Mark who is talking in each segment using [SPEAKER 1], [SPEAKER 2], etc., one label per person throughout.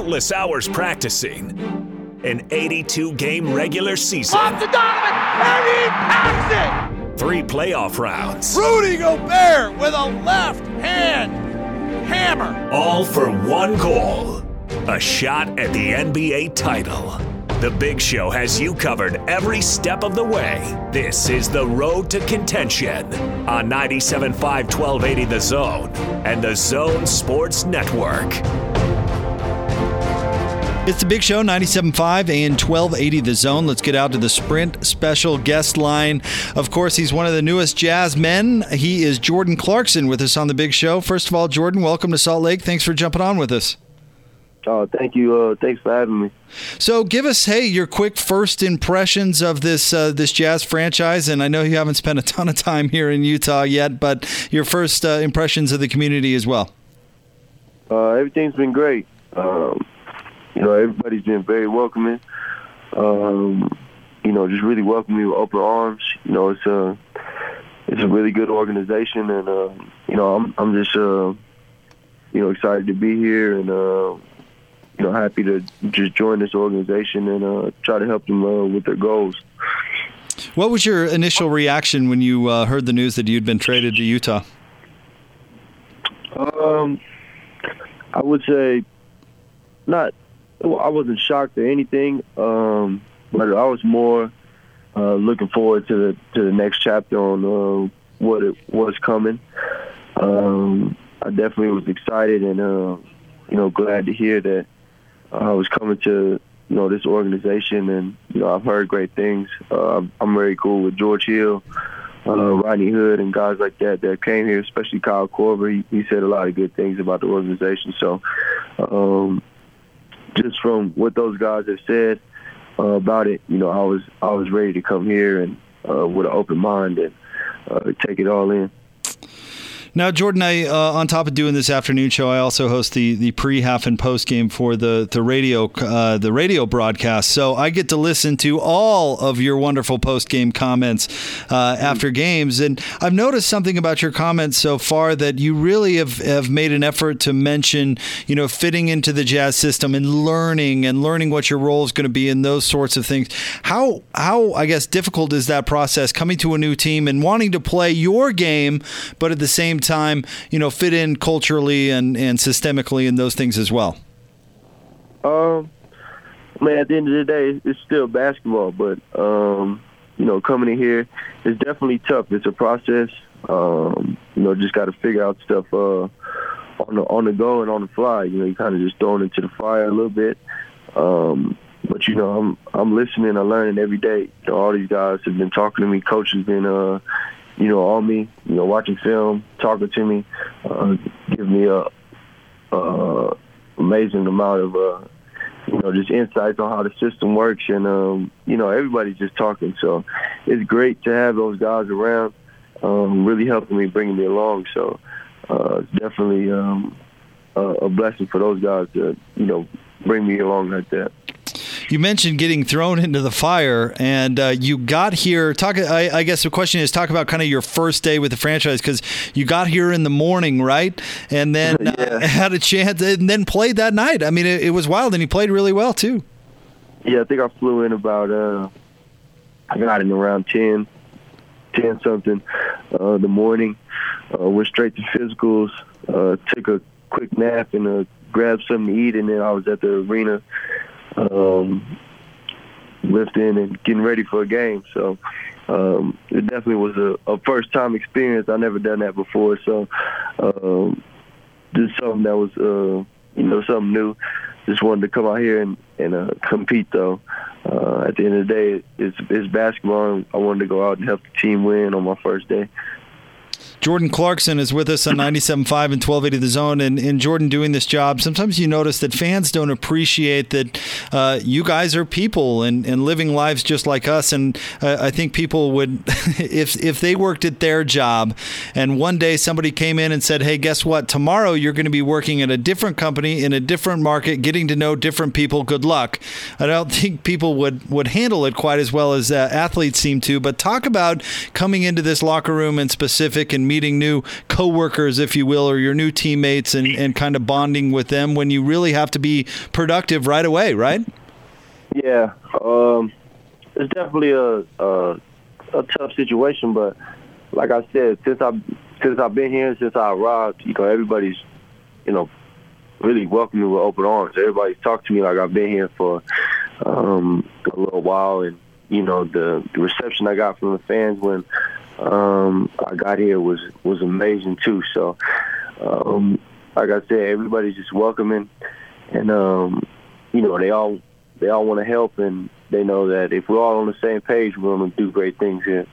[SPEAKER 1] countless hours practicing, an 82 game regular season,
[SPEAKER 2] Off to Donovan, and he passed it!
[SPEAKER 1] three playoff rounds,
[SPEAKER 2] Rudy Gobert with a left hand hammer.
[SPEAKER 1] all for one goal a shot at the NBA title. The Big Show has you covered every step of the way. This is the road to contention on 97.5 1280 The Zone and The Zone Sports Network.
[SPEAKER 3] It's the Big Show, 97.5 and 1280 The Zone. Let's get out to the Sprint special guest line. Of course, he's one of the newest jazz men. He is Jordan Clarkson with us on the Big Show. First of all, Jordan, welcome to Salt Lake. Thanks for jumping on with us.
[SPEAKER 4] Oh, thank you. Uh, thanks for having me.
[SPEAKER 3] So, give us, hey, your quick first impressions of this uh, this jazz franchise. And I know you haven't spent a ton of time here in Utah yet, but your first uh, impressions of the community as well.
[SPEAKER 4] Uh, everything's been great. Um, you know, everybody's been very welcoming. Um, you know, just really welcoming with open arms. You know, it's a it's a really good organization, and uh, you know, I'm I'm just uh, you know excited to be here, and uh, you know, happy to just join this organization and uh, try to help them uh, with their goals.
[SPEAKER 3] What was your initial reaction when you uh, heard the news that you'd been traded to Utah?
[SPEAKER 4] Um, I would say not. I wasn't shocked or anything, um, but I was more uh, looking forward to the to the next chapter on uh, what it was coming. Um, I definitely was excited and uh, you know glad to hear that I was coming to you know this organization, and you know I've heard great things. Uh, I'm very cool with George Hill uh, Rodney Hood and guys like that that came here, especially Kyle Korver. He, he said a lot of good things about the organization. So, um, just from what those guys have said uh, about it, you know, I was I was ready to come here and uh, with an open mind and uh, take it all in.
[SPEAKER 3] Now, Jordan, I uh, on top of doing this afternoon show, I also host the the pre, half, and post game for the the radio uh, the radio broadcast. So I get to listen to all of your wonderful post game comments uh, after games, and I've noticed something about your comments so far that you really have have made an effort to mention, you know, fitting into the Jazz system and learning and learning what your role is going to be and those sorts of things. How how I guess difficult is that process coming to a new team and wanting to play your game, but at the same time, you know, fit in culturally and, and systemically and those things as well?
[SPEAKER 4] Um, man, at the end of the day, it's still basketball, but um, you know, coming in here, it's definitely tough. It's a process. Um, you know, just got to figure out stuff uh, on the on the go and on the fly. You know, you kind of just thrown into the fire a little bit. Um, but you know, I'm I'm listening, I'm learning every day. You know, all these guys have been talking to me. coaches been, uh, you know, on me. You know, watching film, talking to me, uh, give me a, uh, amazing amount of, uh, you know, just insights on how the system works. And um, you know, everybody's just talking. So it's great to have those guys around, um, really helping me, bringing me along. So uh, it's definitely um, a, a blessing for those guys to, you know, bring me along like that.
[SPEAKER 3] You mentioned getting thrown into the fire, and uh, you got here. Talk. I, I, guess the question is talk about kind of your first day with the franchise because you got here in the morning, right? And then
[SPEAKER 4] yeah.
[SPEAKER 3] uh, had a chance, and then played that night. I mean, it, it, was wild, and you played really well too.
[SPEAKER 4] Yeah, I think I flew in about. Uh, I got in around 10, 10 something uh, the morning. Uh, went straight to physicals. Uh, took a quick nap and uh, grabbed something to eat, and then I was at the arena um, lifting and getting ready for a game. So um, it definitely was a, a first time experience. I never done that before, so um, just something that was uh, you know something new. Just wanted to come out here and, and uh, compete though. Uh, at the end of the day, it's, it's basketball. I wanted to go out and help the team win on my first day.
[SPEAKER 3] Jordan Clarkson is with us on 97.5 and 1280 The Zone. And, and Jordan doing this job, sometimes you notice that fans don't appreciate that uh, you guys are people and, and living lives just like us. And uh, I think people would, if, if they worked at their job and one day somebody came in and said, hey, guess what? Tomorrow you're going to be working at a different company in a different market, getting to know different people. Good luck. I don't think people would, would handle it quite as well as uh, athletes seem to. But talk about coming into this locker room in specific and meeting new coworkers, if you will, or your new teammates, and and kind of bonding with them when you really have to be productive right away, right?
[SPEAKER 4] Yeah, um, it's definitely a, a a tough situation, but like I said, since I since I've been here, since I arrived, you know, everybody's you know really welcomed me with open arms. Everybody's talked to me like I've been here for um, a little while, and you know the, the reception I got from the fans when um, I got here was was amazing too. So, um, like I said, everybody's just welcoming, and um, you know they all they all want to help, and they know that if we're all on the same page, we're going to do great things here.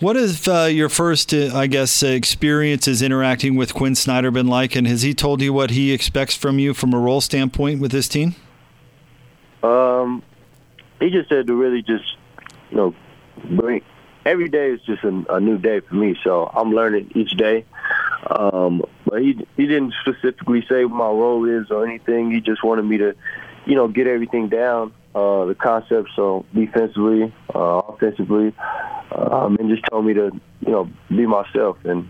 [SPEAKER 3] What has uh, your first, uh, I guess, uh, experiences interacting with Quin Snyder been like, and has he told you what he expects from you from a role standpoint with this team?
[SPEAKER 4] Um, he just said to really just, you know, bring every day is just a, a new day for me. So I'm learning each day. Um, but he he didn't specifically say what my role is or anything. He just wanted me to, you know, get everything down, uh, the concept. So defensively, uh, offensively, um, and just told me to, you know, be myself and,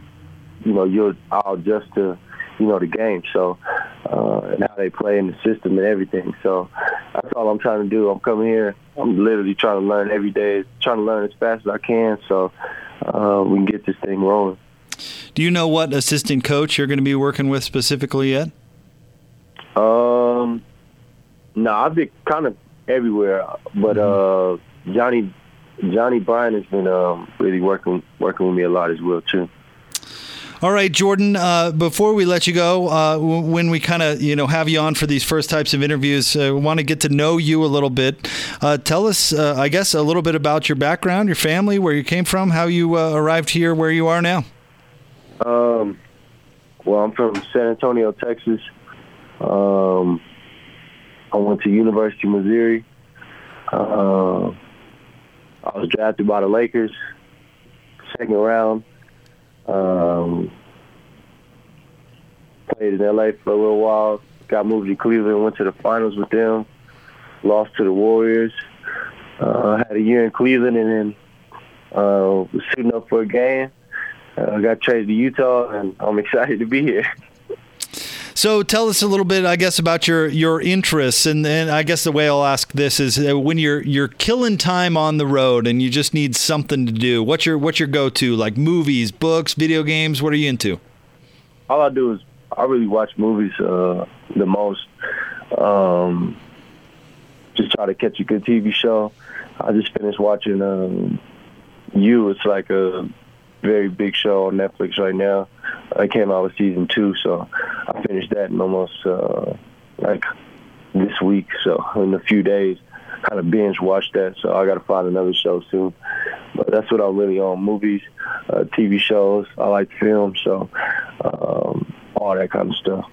[SPEAKER 4] you know, you'll I'll adjust to, you know, the game. So uh, and how they play in the system and everything. So that's all I'm trying to do. I'm coming here. I'm literally trying to learn every day, trying to learn as fast as I can, so uh, we can get this thing rolling.
[SPEAKER 3] Do you know what assistant coach you're going to be working with specifically yet?
[SPEAKER 4] Um, no, I've been kind of everywhere, but mm-hmm. uh, Johnnie Johnnie Bryant has been um, really working working with me a lot as well too.
[SPEAKER 3] All right, Jordan. Uh, before we let you go, uh, when we kind of you know have you on for these first types of interviews, uh, want to get to know you a little bit. Uh, tell us, uh, I guess, a little bit about your background, your family, where you came from, how you uh, arrived here, where you are now.
[SPEAKER 4] Um, well, I'm from San Antonio, Texas. Um, I went to University of Missouri. I was drafted by the Lakers, second round. Um, played in LA for a little while. Got moved to Cleveland. Went to the finals with them. Lost to the Warriors. Uh, had a year in Cleveland, and then uh, was suiting up for a game. Uh, got traded to Utah, and I'm excited to be here.
[SPEAKER 3] So tell us a little bit, I guess, about your your interests, and then I guess the way I'll ask this is uh, when you're you're killing time on the road and you just need something to do. What's your what's your go to? Like movies, books, video games? What are you into?
[SPEAKER 4] All I do is I really watch movies uh, the most. Um, just try to catch a good TV show. I just finished watching um, You. It's like a very big show on Netflix right now. It came out with season two, so I finished that in almost uh, like this week. So in a few days, kind of binge watched that. So I got to find another show soon. But that's what I'm really on: movies, uh, TV shows. I like film, so um, all that kind of stuff.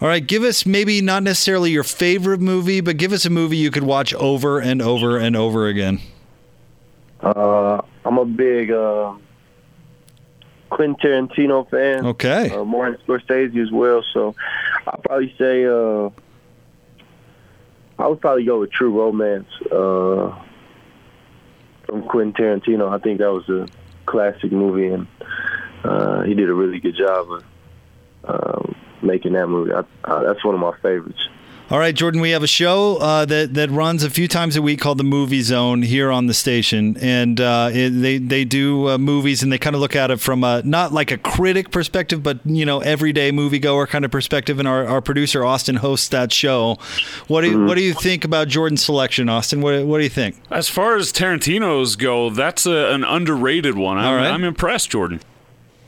[SPEAKER 3] All right, give us maybe not necessarily your favorite movie, but give us a movie you could watch over and over and over again.
[SPEAKER 4] Uh, I'm a big. Uh, Quentin Tarantino fan.
[SPEAKER 3] Okay.
[SPEAKER 4] Uh, Martin Scorsese as well. So I'll probably say uh, I would probably go with True Romance uh, from Quentin Tarantino. I think that was a classic movie, and uh, he did a really good job of uh, making that movie. I, uh, that's one of my favorites.
[SPEAKER 3] All right, Jordan, we have a show uh, that that runs a few times a week called the Movie Zone here on the station, and uh, it, they they do uh, movies and they kind of look at it from a not like a critic perspective, but you know everyday moviegoer kind of perspective. And our, our producer Austin hosts that show. What do you, mm-hmm. what do you think about Jordan's selection, Austin? What what do you think?
[SPEAKER 5] As far as Tarantino's go, that's a, an underrated one. I'm, All right. I'm impressed, Jordan.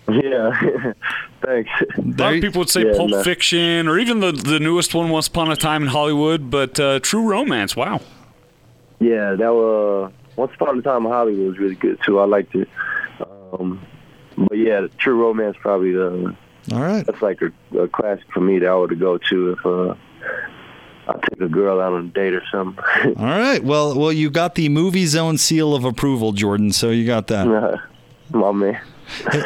[SPEAKER 4] Yeah, thanks.
[SPEAKER 5] A lot of people would say yeah, Pulp no. Fiction or even the the newest one, Once Upon a Time in Hollywood, but uh, True Romance. Wow.
[SPEAKER 4] Yeah, that was Once Upon a Time in Hollywood was really good too. I liked it. Um, but yeah, True Romance probably the.
[SPEAKER 3] All right.
[SPEAKER 4] That's like a, a classic for me that I would go to if uh, I take a girl out on a date or something.
[SPEAKER 3] All right. Well, well, you got the movie zone seal of approval, Jordan. So you got that.
[SPEAKER 4] My man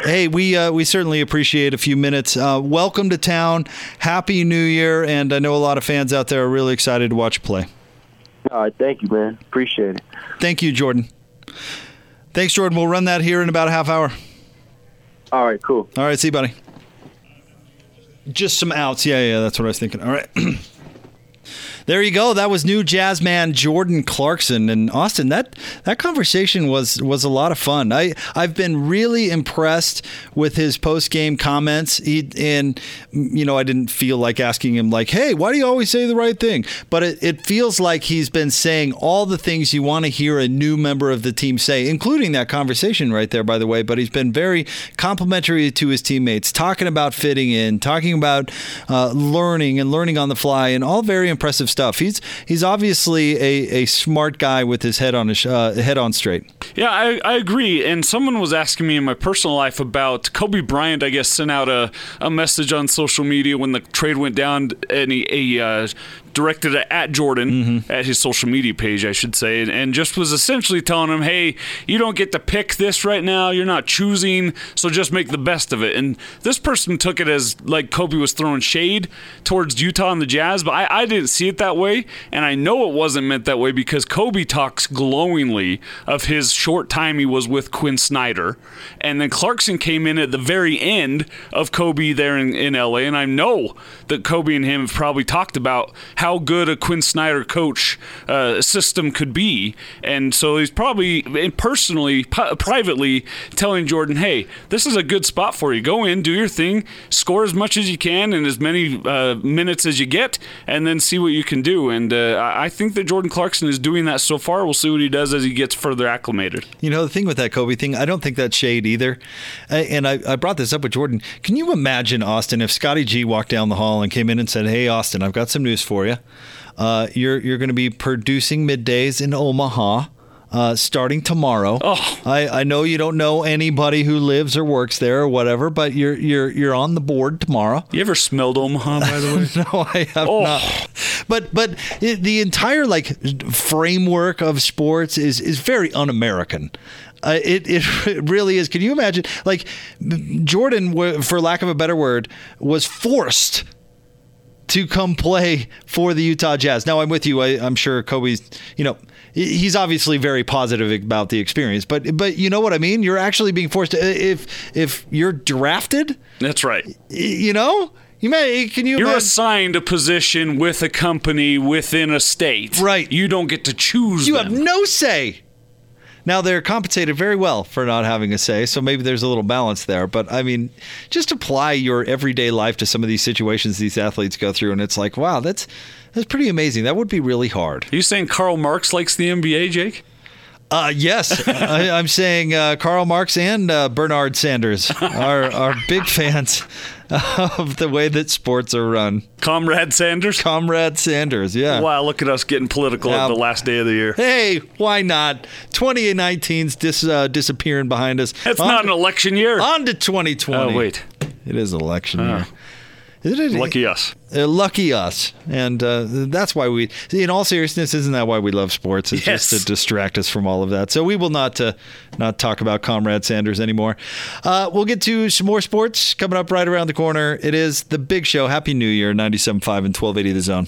[SPEAKER 3] hey, we uh, we certainly appreciate a few minutes. Uh, welcome to town. Happy New Year, and I know a lot of fans out there are really excited to watch you play.
[SPEAKER 4] All right, thank you, man. Appreciate it.
[SPEAKER 3] Thank you, Jordan. Thanks, Jordan. We'll run that here in about a half hour.
[SPEAKER 4] All right, cool.
[SPEAKER 3] All right, see you, buddy. Just some outs. Yeah, yeah, that's what I was thinking. All right. There you go. That was new jazz man Jordan Clarkson and Austin. That that conversation was was a lot of fun. I I've been really impressed with his post game comments. He and you know I didn't feel like asking him like, hey, why do you always say the right thing? But it, it feels like he's been saying all the things you want to hear a new member of the team say, including that conversation right there, by the way. But he's been very complimentary to his teammates, talking about fitting in, talking about uh, learning and learning on the fly, and all very impressive stuff. He's he's obviously a, a smart guy with his head on his uh, head on straight.
[SPEAKER 5] Yeah, I, I agree. And someone was asking me in my personal life about Kobe Bryant. I guess sent out a, a message on social media when the trade went down, and he, he uh, directed it at Jordan mm-hmm. at his social media page, I should say, and, and, just was essentially telling him, "Hey, you don't get to pick this right now. You're not choosing, so just make the best of it." And this person took it as like Kobe was throwing shade towards Utah and the Jazz, but I, I didn't see it that way, and I know it wasn't meant that way because Kobe talks glowingly of his short time he was with Quin Snyder, and then Clarkson came in at the very end of Kobe there in, in LA, and I know that Kobe and him have probably talked about how good a Quin Snyder coach uh, system could be. And so he's probably personally, privately telling Jordan, hey, this is a good spot for you. Go in, do your thing, score as much as you can in as many uh, minutes as you get, and then see what you can do. And uh, I think that Jordan Clarkson is doing that so far. We'll see what he does as he gets further acclimated.
[SPEAKER 3] You know, the thing with that Kobe thing, I don't think that's shade either. And I, I brought this up with Jordan. Can you imagine, Austin, if Scotty G walked down the hall and came in and said, hey, Austin, I've got some news for you. Uh, you're you're going to be producing middays in Omaha. Uh, starting tomorrow.
[SPEAKER 5] Oh.
[SPEAKER 3] I, I know you don't know anybody who lives or works there or whatever, but you're you're you're on the board tomorrow.
[SPEAKER 5] You ever smelled Omaha, by the way?
[SPEAKER 3] no, I have oh. not. But but the entire like framework of sports is is very un-American. Uh, it, it really is. Can you imagine? Like Jordan, for lack of a better word, was forced to come play for the Utah Jazz. Now, I'm with you. I, am sure Kobe's, you know, he's obviously very positive about the experience, but but you know what I mean. You're actually being forced to if if you're drafted.
[SPEAKER 5] That's right.
[SPEAKER 3] You know. You may can you?
[SPEAKER 5] You're
[SPEAKER 3] imagine?
[SPEAKER 5] assigned a position with a company within a state.
[SPEAKER 3] Right.
[SPEAKER 5] You don't get to choose.
[SPEAKER 3] You
[SPEAKER 5] them.
[SPEAKER 3] have no say. Now they're compensated very well for not having a say, so maybe there's a little balance there. But I mean, just apply your everyday life to some of these situations these athletes go through, and it's like, wow, that's that's pretty amazing. That would be really hard.
[SPEAKER 5] Are you saying Karl Marx likes the NBA, Jake?
[SPEAKER 3] Uh, yes, I, am saying uh, Karl Marx and uh, Bernard Sanders are are big fans of the way that sports are run.
[SPEAKER 5] Comrade Sanders?
[SPEAKER 3] Comrade Sanders, yeah.
[SPEAKER 5] Wow, look at us getting political now, at the last day of the year.
[SPEAKER 3] Hey, why not? 2019's dis, uh, disappearing behind us.
[SPEAKER 5] It's on not an election year.
[SPEAKER 3] On to 2020.
[SPEAKER 5] Oh, wait.
[SPEAKER 3] It is election year.
[SPEAKER 5] Lucky us.
[SPEAKER 3] Uh, lucky us. And uh, that's why we, in all seriousness, isn't that why we love sports? It's yes. just to distract us from all of that. So we will not uh, not talk about Comrade Sanders anymore. Uh, we'll get to some more sports coming up right around the corner. It is the big show. Happy New Year, 97.5 and 1280 The Zone.